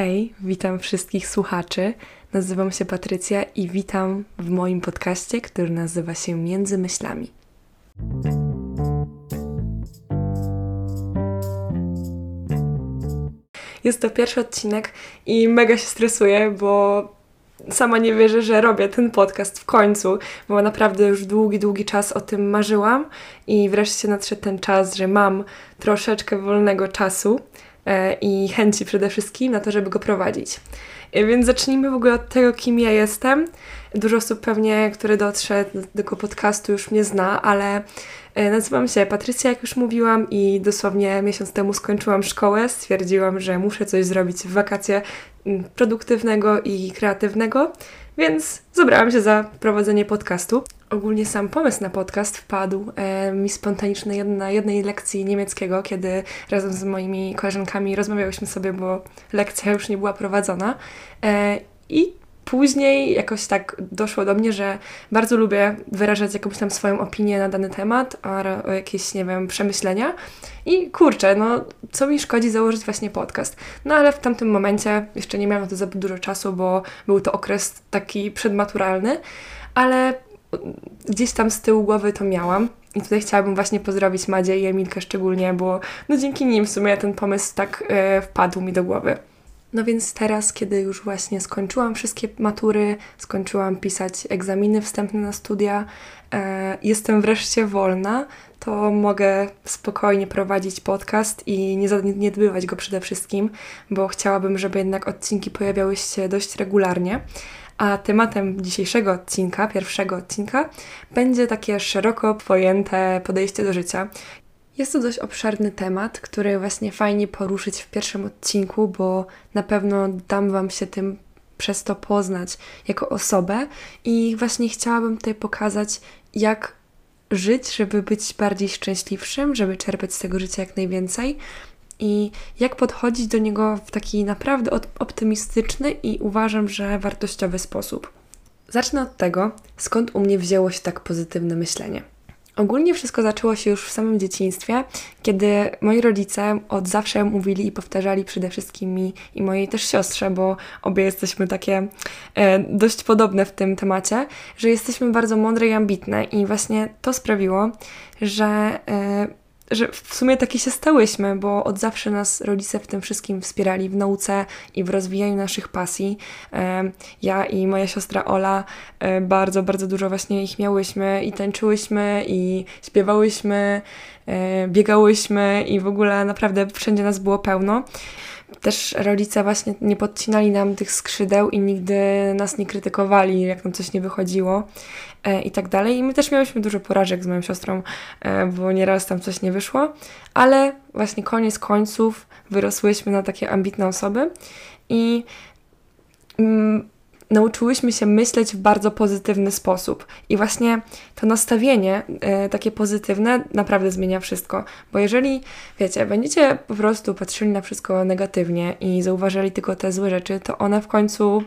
Hej, witam wszystkich słuchaczy. Nazywam się Patrycja i witam w moim podcaście, który nazywa się Między Myślami. Jest to pierwszy odcinek i mega się stresuję, bo sama nie wierzę, że robię ten podcast w końcu, bo naprawdę już długi, długi czas o tym marzyłam i wreszcie nadszedł ten czas, że mam troszeczkę wolnego czasu i chęci przede wszystkim na to, żeby go prowadzić. E, więc zacznijmy w ogóle od tego, kim ja jestem. Dużo osób pewnie, które dotrze do tego podcastu już mnie zna, ale e, nazywam się Patrycja, jak już mówiłam i dosłownie miesiąc temu skończyłam szkołę. Stwierdziłam, że muszę coś zrobić w wakacje produktywnego i kreatywnego, więc zabrałam się za prowadzenie podcastu. Ogólnie sam pomysł na podcast wpadł e, mi spontanicznie na jednej lekcji niemieckiego, kiedy razem z moimi koleżankami rozmawiałyśmy sobie, bo lekcja już nie była prowadzona. E, I później jakoś tak doszło do mnie, że bardzo lubię wyrażać jakąś tam swoją opinię na dany temat, o, jakieś, nie wiem, przemyślenia. I kurczę, no co mi szkodzi założyć właśnie podcast. No ale w tamtym momencie jeszcze nie miałam na to za dużo czasu, bo był to okres taki przedmaturalny, ale gdzieś tam z tyłu głowy to miałam. I tutaj chciałabym właśnie pozdrowić Madzie i Emilkę szczególnie, bo no dzięki nim w sumie ten pomysł tak e, wpadł mi do głowy. No więc teraz, kiedy już właśnie skończyłam wszystkie matury, skończyłam pisać egzaminy wstępne na studia, e, jestem wreszcie wolna, to mogę spokojnie prowadzić podcast i nie zaniedbywać go przede wszystkim, bo chciałabym, żeby jednak odcinki pojawiały się dość regularnie. A tematem dzisiejszego odcinka, pierwszego odcinka, będzie takie szeroko pojęte podejście do życia. Jest to dość obszerny temat, który właśnie fajnie poruszyć w pierwszym odcinku, bo na pewno dam Wam się tym przez to poznać jako osobę i właśnie chciałabym tutaj pokazać, jak żyć, żeby być bardziej szczęśliwszym, żeby czerpać z tego życia jak najwięcej i jak podchodzić do niego w taki naprawdę optymistyczny i uważam, że wartościowy sposób. Zacznę od tego, skąd u mnie wzięło się tak pozytywne myślenie. Ogólnie wszystko zaczęło się już w samym dzieciństwie, kiedy moi rodzice od zawsze mówili i powtarzali przede wszystkim mi i mojej też siostrze, bo obie jesteśmy takie e, dość podobne w tym temacie, że jesteśmy bardzo mądre i ambitne i właśnie to sprawiło, że e, że w sumie takie się stałyśmy, bo od zawsze nas rodzice w tym wszystkim wspierali w nauce i w rozwijaniu naszych pasji. Ja i moja siostra Ola e, bardzo, bardzo dużo właśnie ich miałyśmy i tańczyłyśmy i śpiewałyśmy, e, biegałyśmy i w ogóle naprawdę wszędzie nas było pełno też rodzice właśnie nie podcinali nam tych skrzydeł i nigdy nas nie krytykowali, jak nam coś nie wychodziło e, i tak dalej. I my też miałyśmy dużo porażek z moją siostrą, e, bo nieraz tam coś nie wyszło, ale właśnie koniec końców wyrosłyśmy na takie ambitne osoby i mm, nauczyłyśmy się myśleć w bardzo pozytywny sposób. I właśnie to nastawienie e, takie pozytywne naprawdę zmienia wszystko. Bo jeżeli, wiecie, będziecie po prostu patrzyli na wszystko negatywnie i zauważali tylko te złe rzeczy, to one w końcu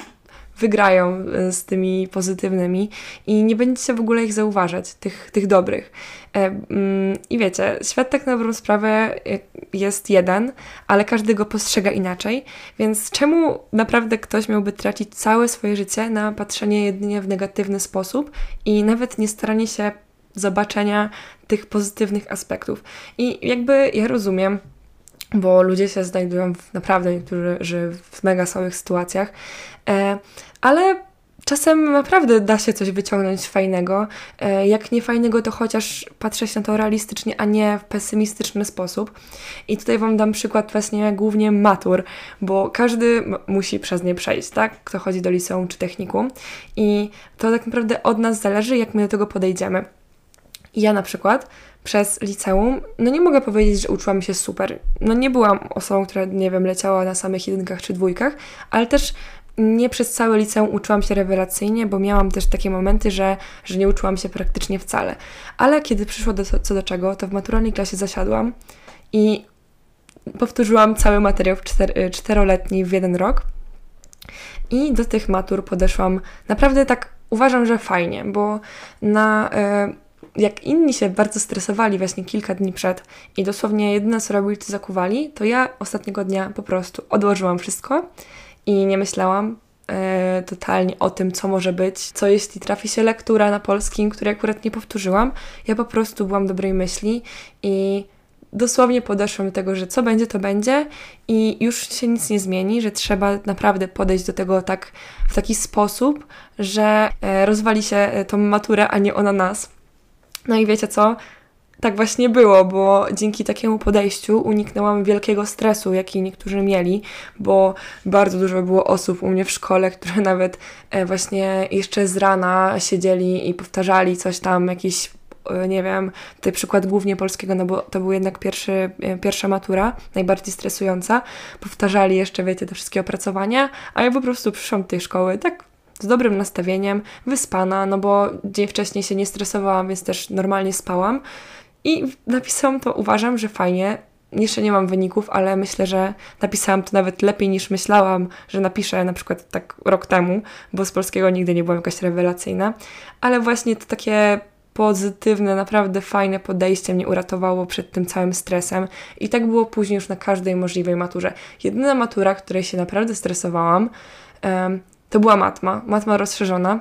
wygrają e, z tymi pozytywnymi i nie będziecie w ogóle ich zauważać, tych, tych dobrych. E, mm, I wiecie, świat tak na dobrą sprawę e, jest jeden, ale każdy go postrzega inaczej, więc czemu naprawdę ktoś miałby tracić całe swoje życie na patrzenie jedynie w negatywny sposób i nawet nie staranie się zobaczenia tych pozytywnych aspektów. I jakby ja rozumiem, bo ludzie się znajdują w naprawdę niektórzy w mega słabych sytuacjach, e, ale czasem naprawdę da się coś wyciągnąć fajnego. E, jak nie fajnego, to chociaż patrzeć na to realistycznie, a nie w pesymistyczny sposób. I tutaj Wam dam przykład właśnie głównie matur, bo każdy musi przez nie przejść, tak? Kto chodzi do liceum czy technikum. I to tak naprawdę od nas zależy, jak my do tego podejdziemy. Ja na przykład przez liceum, no nie mogę powiedzieć, że uczyłam się super. No nie byłam osobą, która, nie wiem, leciała na samych jedynkach czy dwójkach, ale też nie przez całe liceum uczyłam się rewelacyjnie, bo miałam też takie momenty, że, że nie uczyłam się praktycznie wcale. Ale kiedy przyszło do, co do czego, to w maturalnej klasie zasiadłam i powtórzyłam cały materiał czter, czteroletni w jeden rok. I do tych matur podeszłam naprawdę tak, uważam, że fajnie, bo na... Jak inni się bardzo stresowali właśnie kilka dni przed i dosłownie jedyne co robili to zakuwali, to ja ostatniego dnia po prostu odłożyłam wszystko i nie myślałam e, totalnie o tym, co może być, co jeśli trafi się lektura na polskim, której akurat nie powtórzyłam. Ja po prostu byłam dobrej myśli i dosłownie podeszłam do tego, że co będzie, to będzie i już się nic nie zmieni, że trzeba naprawdę podejść do tego tak w taki sposób, że e, rozwali się e, tą maturę, a nie ona nas. No i wiecie co? Tak właśnie było, bo dzięki takiemu podejściu uniknęłam wielkiego stresu, jaki niektórzy mieli, bo bardzo dużo było osób u mnie w szkole, które nawet e, właśnie jeszcze z rana siedzieli i powtarzali coś tam, jakieś e, nie wiem, tutaj przykład głównie polskiego, no bo to był jednak pierwszy, e, pierwsza matura, najbardziej stresująca. Powtarzali jeszcze, wiecie, te wszystkie opracowania, a ja po prostu przyszłam do tej szkoły tak z dobrym nastawieniem, wyspana, no bo dzień wcześniej się nie stresowałam, więc też normalnie spałam. I napisałam to, uważam, że fajnie. Jeszcze nie mam wyników, ale myślę, że napisałam to nawet lepiej niż myślałam, że napiszę na przykład tak rok temu, bo z polskiego nigdy nie byłam jakaś rewelacyjna. Ale właśnie to takie pozytywne, naprawdę fajne podejście mnie uratowało przed tym całym stresem. I tak było później już na każdej możliwej maturze. Jedyna matura, której się naprawdę stresowałam, to była matma, matma rozszerzona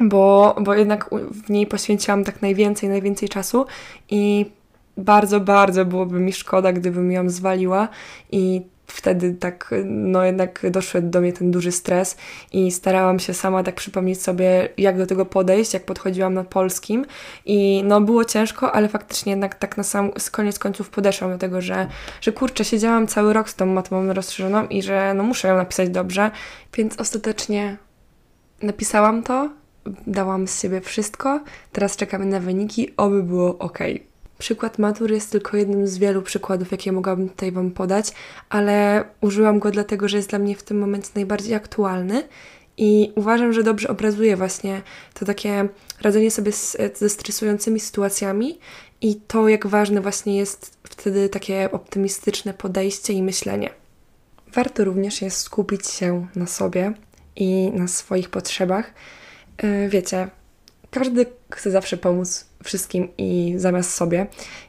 bo, bo jednak w niej poświęciłam tak najwięcej, najwięcej czasu i bardzo, bardzo byłoby mi szkoda, gdybym ją zwaliła i wtedy tak, no jednak doszedł do mnie ten duży stres i starałam się sama tak przypomnieć sobie, jak do tego podejść, jak podchodziłam na polskim. I no było ciężko, ale faktycznie jednak tak na sam koniec końców podeszłam do tego, że, że kurczę, siedziałam cały rok z tą matmą rozszerzoną i że no muszę ją napisać dobrze, więc ostatecznie napisałam to, dałam z siebie wszystko, teraz czekamy na wyniki, oby było ok. Przykład matur jest tylko jednym z wielu przykładów, jakie mogłabym tutaj Wam podać, ale użyłam go dlatego, że jest dla mnie w tym momencie najbardziej aktualny i uważam, że dobrze obrazuje właśnie to takie radzenie sobie z, ze stresującymi sytuacjami i to, jak ważne właśnie jest wtedy takie optymistyczne podejście i myślenie. Warto również jest skupić się na sobie i na swoich potrzebach, E, wiecie, każdy chce zawsze pomóc wszystkim i zamiast sobie.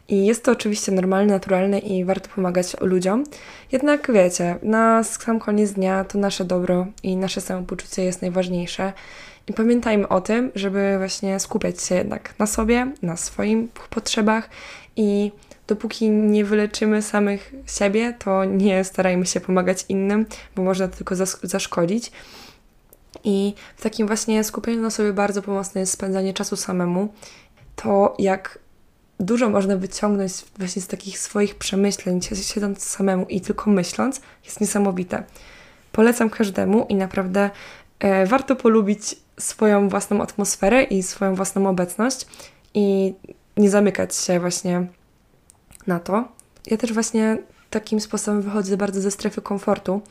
I jest to oczywiście normalne, naturalne i warto pomagać ludziom. Jednak wiecie, na sam koniec dnia to nasze dobro i nasze samopoczucie jest najważniejsze. I pamiętajmy o tym, żeby właśnie skupiać się jednak na sobie, na swoich potrzebach i dopóki nie wyleczymy samych siebie, to nie starajmy się pomagać innym, bo można tylko zaszkodzić. I w takim właśnie skupieniu na sobie bardzo pomocne jest spędzanie czasu samemu. To jak dużo można wyciągnąć właśnie z takich swoich przemyśleń, siedząc samemu i tylko myśląc, jest niesamowite. Polecam każdemu i naprawdę e, warto polubić swoją własną atmosferę i swoją własną obecność i nie zamykać się właśnie na to. Ja też właśnie takim sposobem wychodzę bardzo ze strefy komfortu,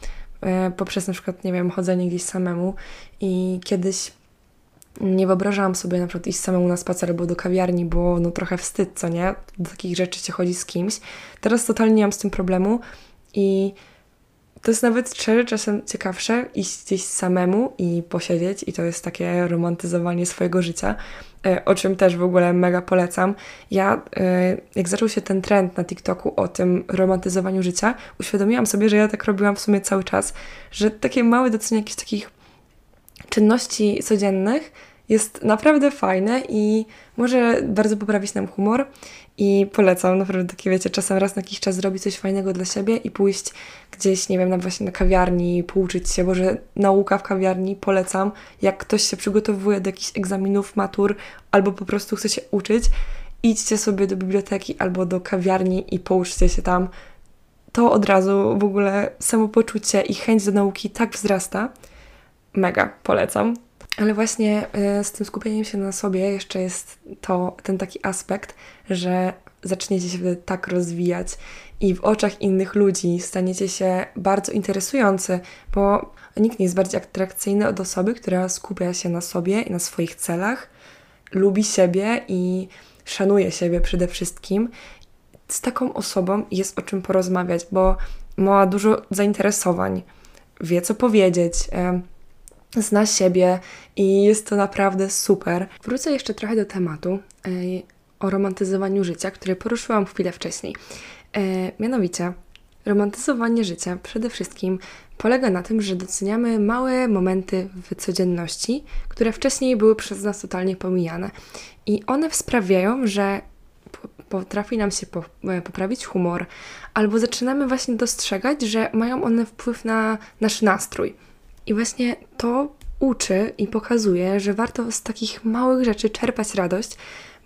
poprzez na przykład, nie wiem, chodzenie gdzieś samemu i kiedyś nie wyobrażałam sobie na przykład iść samemu na spacer albo do kawiarni, bo no trochę wstyd, co nie? Do takich rzeczy się chodzi z kimś. Teraz totalnie nie mam z tym problemu i to jest nawet szczerze czasem ciekawsze iść gdzieś samemu i posiedzieć i to jest takie romantyzowanie swojego życia, e, o czym też w ogóle mega polecam. Ja, e, jak zaczął się ten trend na TikToku o tym romantyzowaniu życia, uświadomiłam sobie, że ja tak robiłam w sumie cały czas, że takie małe docenienie jakichś takich czynności codziennych jest naprawdę fajne i może bardzo poprawić nam humor i polecam, naprawdę takie wiecie, czasem raz na jakiś czas zrobić coś fajnego dla siebie i pójść gdzieś, nie wiem, na właśnie na kawiarni, pouczyć się, bo że nauka w kawiarni polecam, jak ktoś się przygotowuje do jakichś egzaminów, matur, albo po prostu chce się uczyć, idźcie sobie do biblioteki albo do kawiarni i pouczcie się tam. To od razu w ogóle samopoczucie i chęć do nauki tak wzrasta. Mega, polecam. Ale właśnie y, z tym skupieniem się na sobie jeszcze jest to ten taki aspekt, że zaczniecie się wtedy tak rozwijać i w oczach innych ludzi staniecie się bardzo interesujący, bo nikt nie jest bardziej atrakcyjny od osoby, która skupia się na sobie i na swoich celach, lubi siebie i szanuje siebie przede wszystkim. Z taką osobą jest o czym porozmawiać, bo ma dużo zainteresowań, wie co powiedzieć zna siebie i jest to naprawdę super. Wrócę jeszcze trochę do tematu o romantyzowaniu życia, który poruszyłam chwilę wcześniej. mianowicie, romantyzowanie życia przede wszystkim polega na tym, że doceniamy małe momenty w codzienności, które wcześniej były przez nas totalnie pomijane. I one sprawiają, że potrafi nam się e, poprawić humor, albo zaczynamy właśnie dostrzegać, że mają one wpływ na nasz nastrój. I właśnie to uczy i pokazuje, że warto z takich małych rzeczy czerpać radość,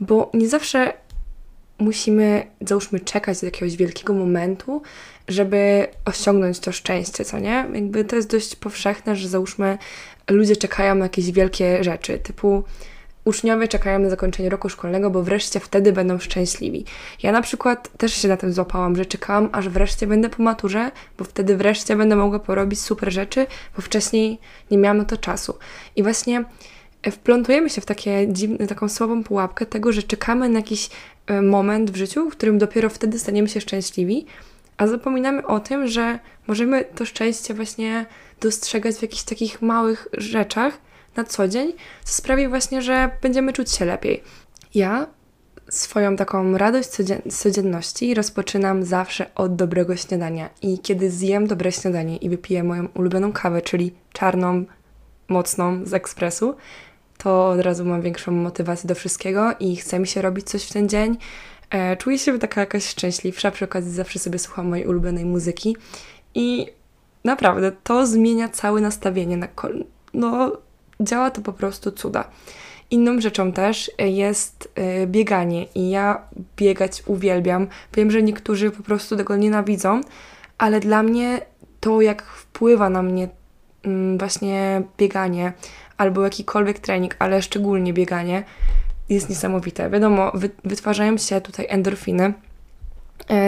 bo nie zawsze musimy, załóżmy, czekać do jakiegoś wielkiego momentu, żeby osiągnąć to szczęście, co nie? Jakby to jest dość powszechne, że załóżmy, ludzie czekają na jakieś wielkie rzeczy, typu uczniowie czekają na zakończenie roku szkolnego, bo wreszcie wtedy będą szczęśliwi. Ja na przykład też się na tym złapałam, że czekałam, aż wreszcie będę po maturze, bo wtedy wreszcie będę mogła porobić super rzeczy, bo wcześniej nie miałam na to czasu. I właśnie e, wplątujemy się w takie dziwne, taką słabą pułapkę tego, że czekamy na jakiś e, moment w życiu, w którym dopiero wtedy staniemy się szczęśliwi, a zapominamy o tym, że możemy to szczęście właśnie dostrzegać w jakichś takich małych rzeczach, na co dzień, co sprawi właśnie, że będziemy czuć się lepiej. Ja swoją taką radość codzien codzienności rozpoczynam zawsze od dobrego śniadania. I kiedy zjem dobre śniadanie i wypiję moją ulubioną kawę, czyli czarną, mocną z ekspresu, to od razu mam większą motywację do wszystkiego i chce mi się robić coś w ten dzień. E, czuję się taka jakaś szczęśliwsza, przy okazji zawsze sobie słucham mojej ulubionej muzyki i naprawdę to zmienia całe nastawienie na no działa to po prostu cuda. Inną rzeczą też jest e, bieganie i ja biegać uwielbiam. Wiem, że niektórzy po prostu tego nienawidzą, ale dla mnie to, jak wpływa na mnie mm, właśnie bieganie albo jakikolwiek trening, ale szczególnie bieganie, jest niesamowite. Wiadomo, wytwarzają się tutaj endorfiny, E,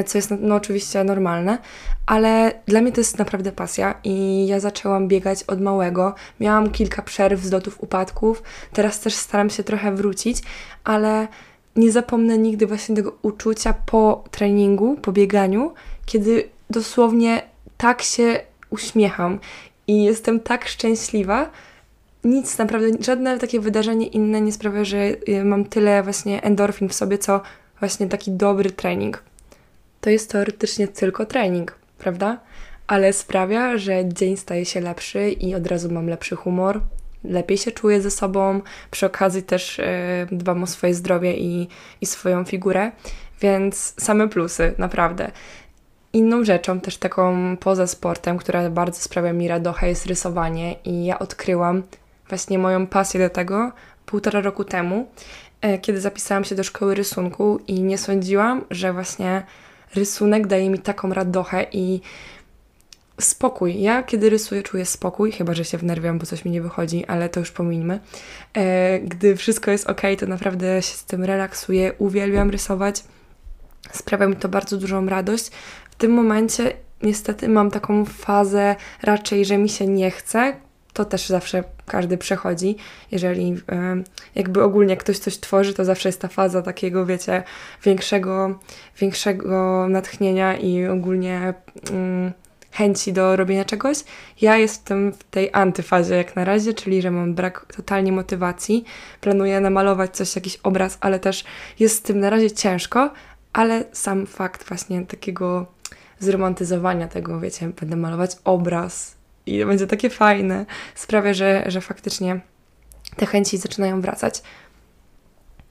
co jest no, oczywiście normalne, ale dla mnie to jest naprawdę pasja i ja zaczęłam biegać od małego. Miałam kilka przerw, zlotów, upadków, teraz też staram się trochę wrócić, ale nie zapomnę nigdy właśnie tego uczucia po treningu, po bieganiu, kiedy dosłownie tak się uśmiecham i jestem tak szczęśliwa. Nic naprawdę, żadne takie wydarzenie inne nie sprawia, że y, mam tyle właśnie endorfin w sobie, co właśnie taki dobry trening to jest teoretycznie tylko trening, prawda? Ale sprawia, że dzień staje się lepszy i od razu mam lepszy humor, lepiej się czuję ze sobą, przy okazji też yy, dbam o swoje zdrowie i, i swoją figurę, więc same plusy, naprawdę. Inną rzeczą, też taką poza sportem, która bardzo sprawia mi radochę, jest rysowanie i ja odkryłam właśnie moją pasję do tego półtora roku temu, e, kiedy zapisałam się do szkoły rysunku i nie sądziłam, że właśnie rysunek daje mi taką radochę i spokój. Ja kiedy rysuję, czuję spokój, chyba że się wnerwiam, bo coś mi nie wychodzi, ale to już pomińmy. E, gdy wszystko jest ok, to naprawdę się z tym relaksuję, uwielbiam rysować. Sprawia mi to bardzo dużą radość. W tym momencie niestety mam taką fazę raczej, że mi się nie chce, to też zawsze każdy przechodzi. Jeżeli jakby ogólnie ktoś coś tworzy, to zawsze jest ta faza takiego, wiecie, większego, większego natchnienia i ogólnie mm, chęci do robienia czegoś. Ja jestem w tej antyfazie jak na razie, czyli że mam brak totalnie motywacji. Planuję namalować coś, jakiś obraz, ale też jest z tym na razie ciężko, ale sam fakt właśnie takiego zromantyzowania tego, wiecie, będę malować obraz, i będzie takie fajne. Sprawia, że, że faktycznie te chęci zaczynają wracać.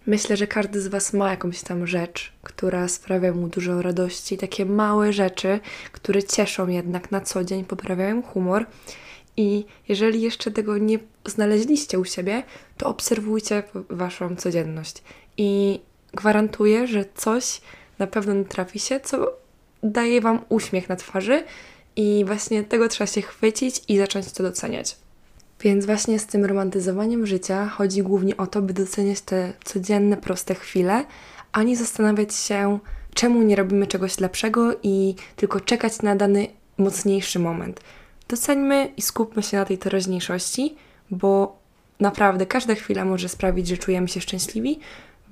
Myślę, że każdy z Was ma jakąś tam rzecz, która sprawia mu dużo radości, takie małe rzeczy, które cieszą jednak na co dzień, poprawiają humor. I jeżeli jeszcze tego nie znaleźliście u siebie, to obserwujcie Waszą codzienność. I gwarantuję, że coś na pewno trafi się, co daje Wam uśmiech na twarzy i właśnie tego trzeba się chwycić i zacząć to doceniać. Więc właśnie z tym romantyzowaniem życia chodzi głównie o to, by doceniać te codzienne, proste chwile, a nie zastanawiać się, czemu nie robimy czegoś lepszego i tylko czekać na dany mocniejszy moment. Doceńmy i skupmy się na tej teraźniejszości, bo naprawdę każda chwila może sprawić, że czujemy się szczęśliwi.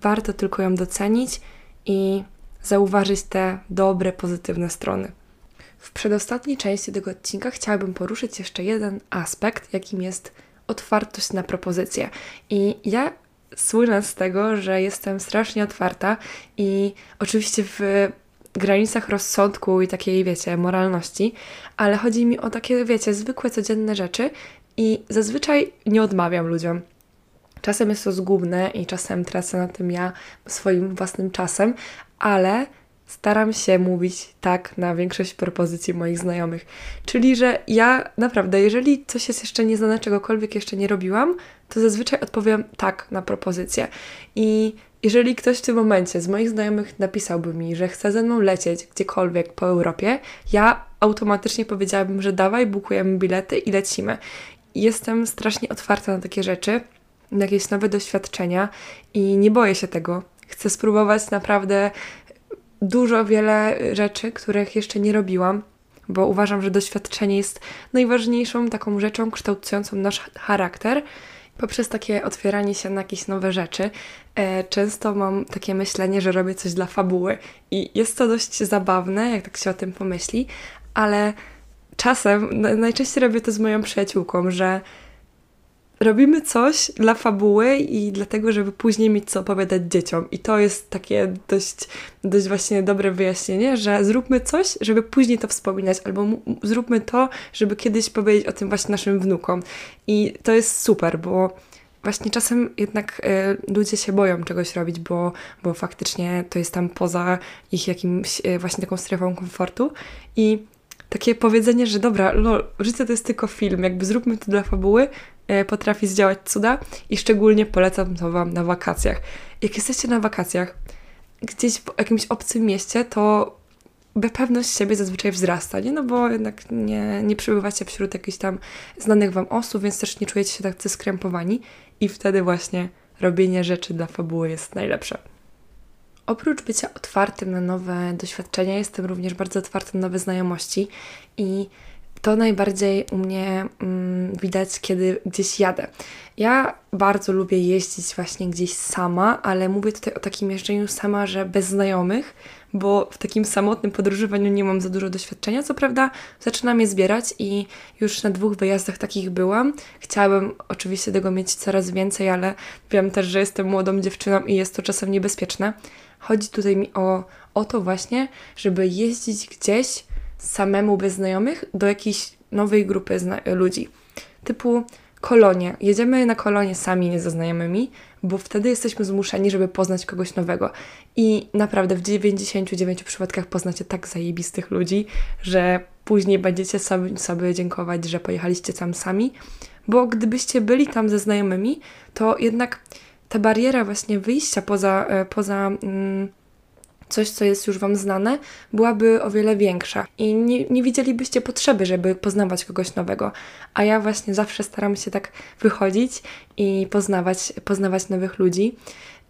Warto tylko ją docenić i zauważyć te dobre, pozytywne strony. W przedostatniej części tego odcinka chciałabym poruszyć jeszcze jeden aspekt, jakim jest otwartość na propozycje. I ja słynę z tego, że jestem strasznie otwarta i oczywiście w granicach rozsądku i takiej, wiecie, moralności, ale chodzi mi o takie, wiecie, zwykłe, codzienne rzeczy i zazwyczaj nie odmawiam ludziom. Czasem jest to zgubne i czasem tracę na tym ja swoim własnym czasem, ale staram się mówić tak na większość propozycji moich znajomych. Czyli, że ja naprawdę, jeżeli coś jest jeszcze nieznane, czegokolwiek jeszcze nie robiłam, to zazwyczaj odpowiem tak na propozycję. I jeżeli ktoś w tym momencie z moich znajomych napisałby mi, że chce ze mną lecieć gdziekolwiek po Europie, ja automatycznie powiedziałabym, że dawaj, bukujemy bilety i lecimy. Jestem strasznie otwarta na takie rzeczy, na jakieś nowe doświadczenia i nie boję się tego. Chcę spróbować naprawdę dużo, wiele rzeczy, których jeszcze nie robiłam, bo uważam, że doświadczenie jest najważniejszą taką rzeczą kształtującą nasz charakter. Poprzez takie otwieranie się na jakieś nowe rzeczy, e, często mam takie myślenie, że robię coś dla fabuły. I jest to dość zabawne, jak tak się o tym pomyśli, ale czasem, najczęściej robię to z moją przyjaciółką, że robimy coś dla fabuły i dlatego, żeby później mieć co opowiadać dzieciom. I to jest takie dość, dość właśnie dobre wyjaśnienie, że zróbmy coś, żeby później to wspominać, albo zróbmy to, żeby kiedyś powiedzieć o tym właśnie naszym wnukom. I to jest super, bo właśnie czasem jednak y, ludzie się boją czegoś robić, bo, bo faktycznie to jest tam poza ich jakimś y, właśnie taką strefą komfortu i takie powiedzenie, że dobra, lol, życie to jest tylko film, jakby zróbmy to dla fabuły, potrafi zdziałać cuda i szczególnie polecam to Wam na wakacjach. Jak jesteście na wakacjach, gdzieś w jakimś obcym mieście, to pewność siebie zazwyczaj wzrasta, nie? No bo jednak nie, nie przebywacie wśród jakichś tam znanych Wam osób, więc też nie czujecie się tak skrępowani i wtedy właśnie robienie rzeczy dla fabuły jest najlepsze. Oprócz bycia otwartym na nowe doświadczenia, jestem również bardzo otwarta na nowe znajomości i to najbardziej u mnie mm, widać, kiedy gdzieś jadę. Ja bardzo lubię jeździć właśnie gdzieś sama, ale mówię tutaj o takim jeżdżeniu sama, że bez znajomych, bo w takim samotnym podróżowaniu nie mam za dużo doświadczenia. Co prawda zaczynam je zbierać i już na dwóch wyjazdach takich byłam. Chciałabym oczywiście tego mieć coraz więcej, ale wiem też, że jestem młodą dziewczyną i jest to czasem niebezpieczne. Chodzi tutaj mi o, o to właśnie, żeby jeździć gdzieś, samemu bez znajomych do jakiejś nowej grupy ludzi. Typu kolonie. Jedziemy na kolonie sami, nie ze znajomymi, bo wtedy jesteśmy zmuszeni, żeby poznać kogoś nowego. I naprawdę w 99 przypadkach poznacie tak zajebistych ludzi, że później będziecie sobie, sobie dziękować, że pojechaliście tam sami, bo gdybyście byli tam ze znajomymi, to jednak ta bariera właśnie wyjścia poza, e, poza mm, coś, co jest już Wam znane, byłaby o wiele większa i nie, nie widzielibyście potrzeby, żeby poznawać kogoś nowego. A ja właśnie zawsze staram się tak wychodzić i poznawać, poznawać nowych ludzi.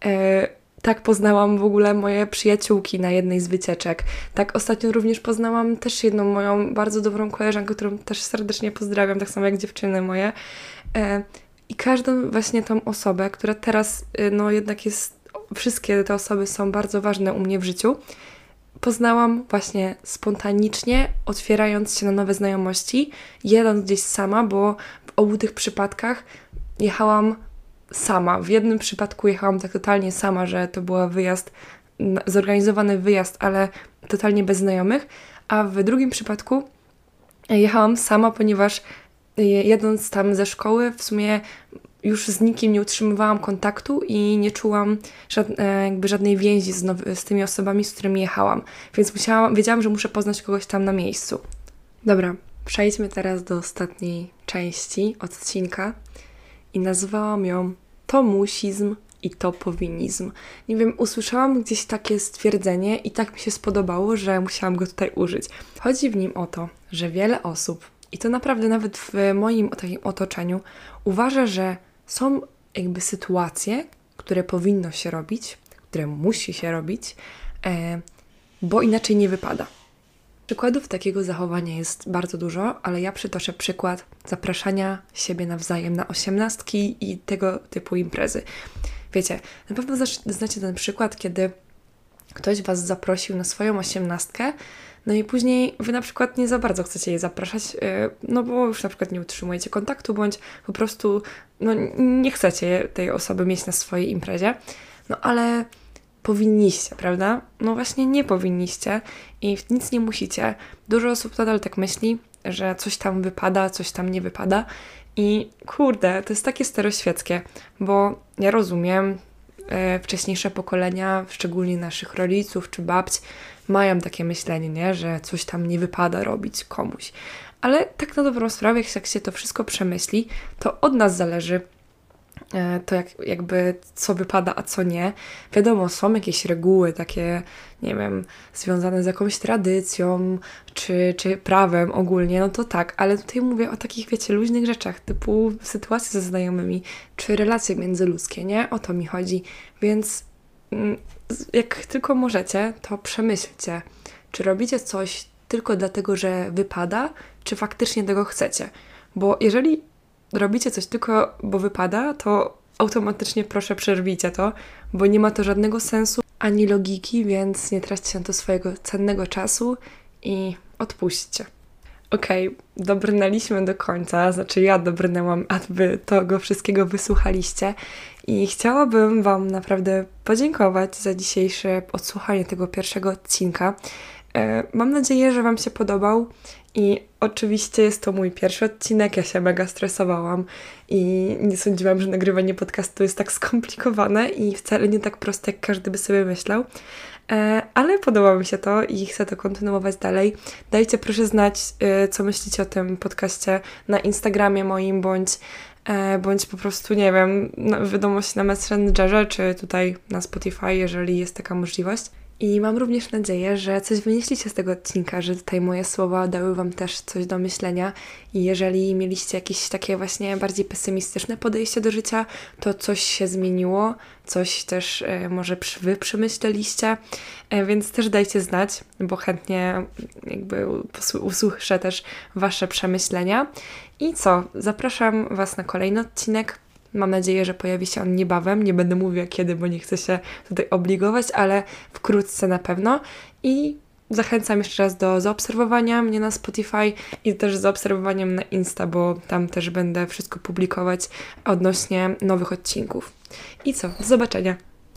E, tak poznałam w ogóle moje przyjaciółki na jednej z wycieczek. Tak ostatnio również poznałam też jedną moją bardzo dobrą koleżankę, którą też serdecznie pozdrawiam, tak samo jak dziewczyny moje. E, I każdą właśnie tą osobę, która teraz e, no jednak jest wszystkie te osoby są bardzo ważne u mnie w życiu. Poznałam właśnie spontanicznie, otwierając się na nowe znajomości, jedąc gdzieś sama, bo w obu tych przypadkach jechałam sama. W jednym przypadku jechałam tak totalnie sama, że to był wyjazd, zorganizowany wyjazd, ale totalnie bez znajomych, a w drugim przypadku jechałam sama, ponieważ jedąc tam ze szkoły, w sumie już z nikim nie utrzymywałam kontaktu i nie czułam żadne, jakby żadnej więzi z, z tymi osobami, z którymi jechałam. Więc musiałam, wiedziałam, że muszę poznać kogoś tam na miejscu. Dobra, przejdźmy teraz do ostatniej części odcinka i nazwałam ją Tomusizm i to powinizm. Nie wiem, usłyszałam gdzieś takie stwierdzenie i tak mi się spodobało, że musiałam go tutaj użyć. Chodzi w nim o to, że wiele osób, i to naprawdę nawet w moim takim otoczeniu, uważa, że są jakby sytuacje, które powinno się robić, które musi się robić, e, bo inaczej nie wypada. Przykładów takiego zachowania jest bardzo dużo, ale ja przytoczę przykład zapraszania siebie nawzajem na osiemnastki i tego typu imprezy. Wiecie, na pewno znacie ten przykład, kiedy ktoś Was zaprosił na swoją osiemnastkę, no i później Wy na przykład nie za bardzo chcecie jej zapraszać, e, no bo już na przykład nie utrzymujecie kontaktu, bądź po prostu no, nie chcecie tej osoby mieć na swojej imprezie, no ale powinniście, prawda? No właśnie nie powinniście i nic nie musicie. Dużo osób nadal tak myśli, że coś tam wypada, coś tam nie wypada. I kurde, to jest takie staroświeckie, bo ja rozumiem, wcześniejsze pokolenia, szczególnie naszych rodziców czy babć, mają takie myślenie, nie? że coś tam nie wypada robić komuś. Ale tak na dobrą sprawę, jak się to wszystko przemyśli, to od nas zależy, E, to jak, jakby co wypada, a co nie. Wiadomo, są jakieś reguły takie, nie wiem, związane z jakąś tradycją czy, czy prawem ogólnie, no to tak, ale tutaj mówię o takich, wiecie, luźnych rzeczach, typu sytuacje ze znajomymi, czy relacje międzyludzkie, nie? O to mi chodzi. Więc mm, jak tylko możecie, to przemyślcie, czy robicie coś tylko dlatego, że wypada, czy faktycznie tego chcecie. Bo jeżeli robicie coś tylko, bo wypada, to automatycznie proszę przerwijcie to, bo nie ma to żadnego sensu ani logiki, więc nie traćcie na to swojego cennego czasu i odpuśćcie. Okej, okay, dobrnęliśmy do końca, znaczy ja dobrnęłam, a wy tego wszystkiego wysłuchaliście i chciałabym Wam naprawdę podziękować za dzisiejsze odsłuchanie tego pierwszego odcinka. E, mam nadzieję, że Wam się podobał i oczywiście jest to mój pierwszy odcinek, ja się mega stresowałam i nie sądziłam, że nagrywanie podcastu jest tak skomplikowane i wcale nie tak proste, jak każdy by sobie myślał. E, ale podoba mi się to i chcę to kontynuować dalej. Dajcie proszę znać, e, co myślicie o tym podcaście na Instagramie moim, bądź, bądź po prostu, nie wiem, na wiadomości na Messengerze, czy tutaj na Spotify, jeżeli jest taka możliwość. I mam również nadzieję, że coś wynieśliście z tego odcinka, że tutaj moje słowa dały Wam też coś do myślenia. I jeżeli mieliście jakieś takie właśnie bardziej pesymistyczne podejście do życia, to coś się zmieniło, coś też e, może Wy przemyśleliście, e, więc też dajcie znać, bo chętnie jakby usłyszę też Wasze przemyślenia. I co? Zapraszam Was na kolejny odcinek. Mam nadzieję, że pojawi się on niebawem. Nie będę mówiła kiedy, bo nie chcę się tutaj obligować, ale wkrótce na pewno. I zachęcam jeszcze raz do zaobserwowania mnie na Spotify i też zaobserwowania na Insta, bo tam też będę wszystko publikować odnośnie nowych odcinków. I co? Do zobaczenia.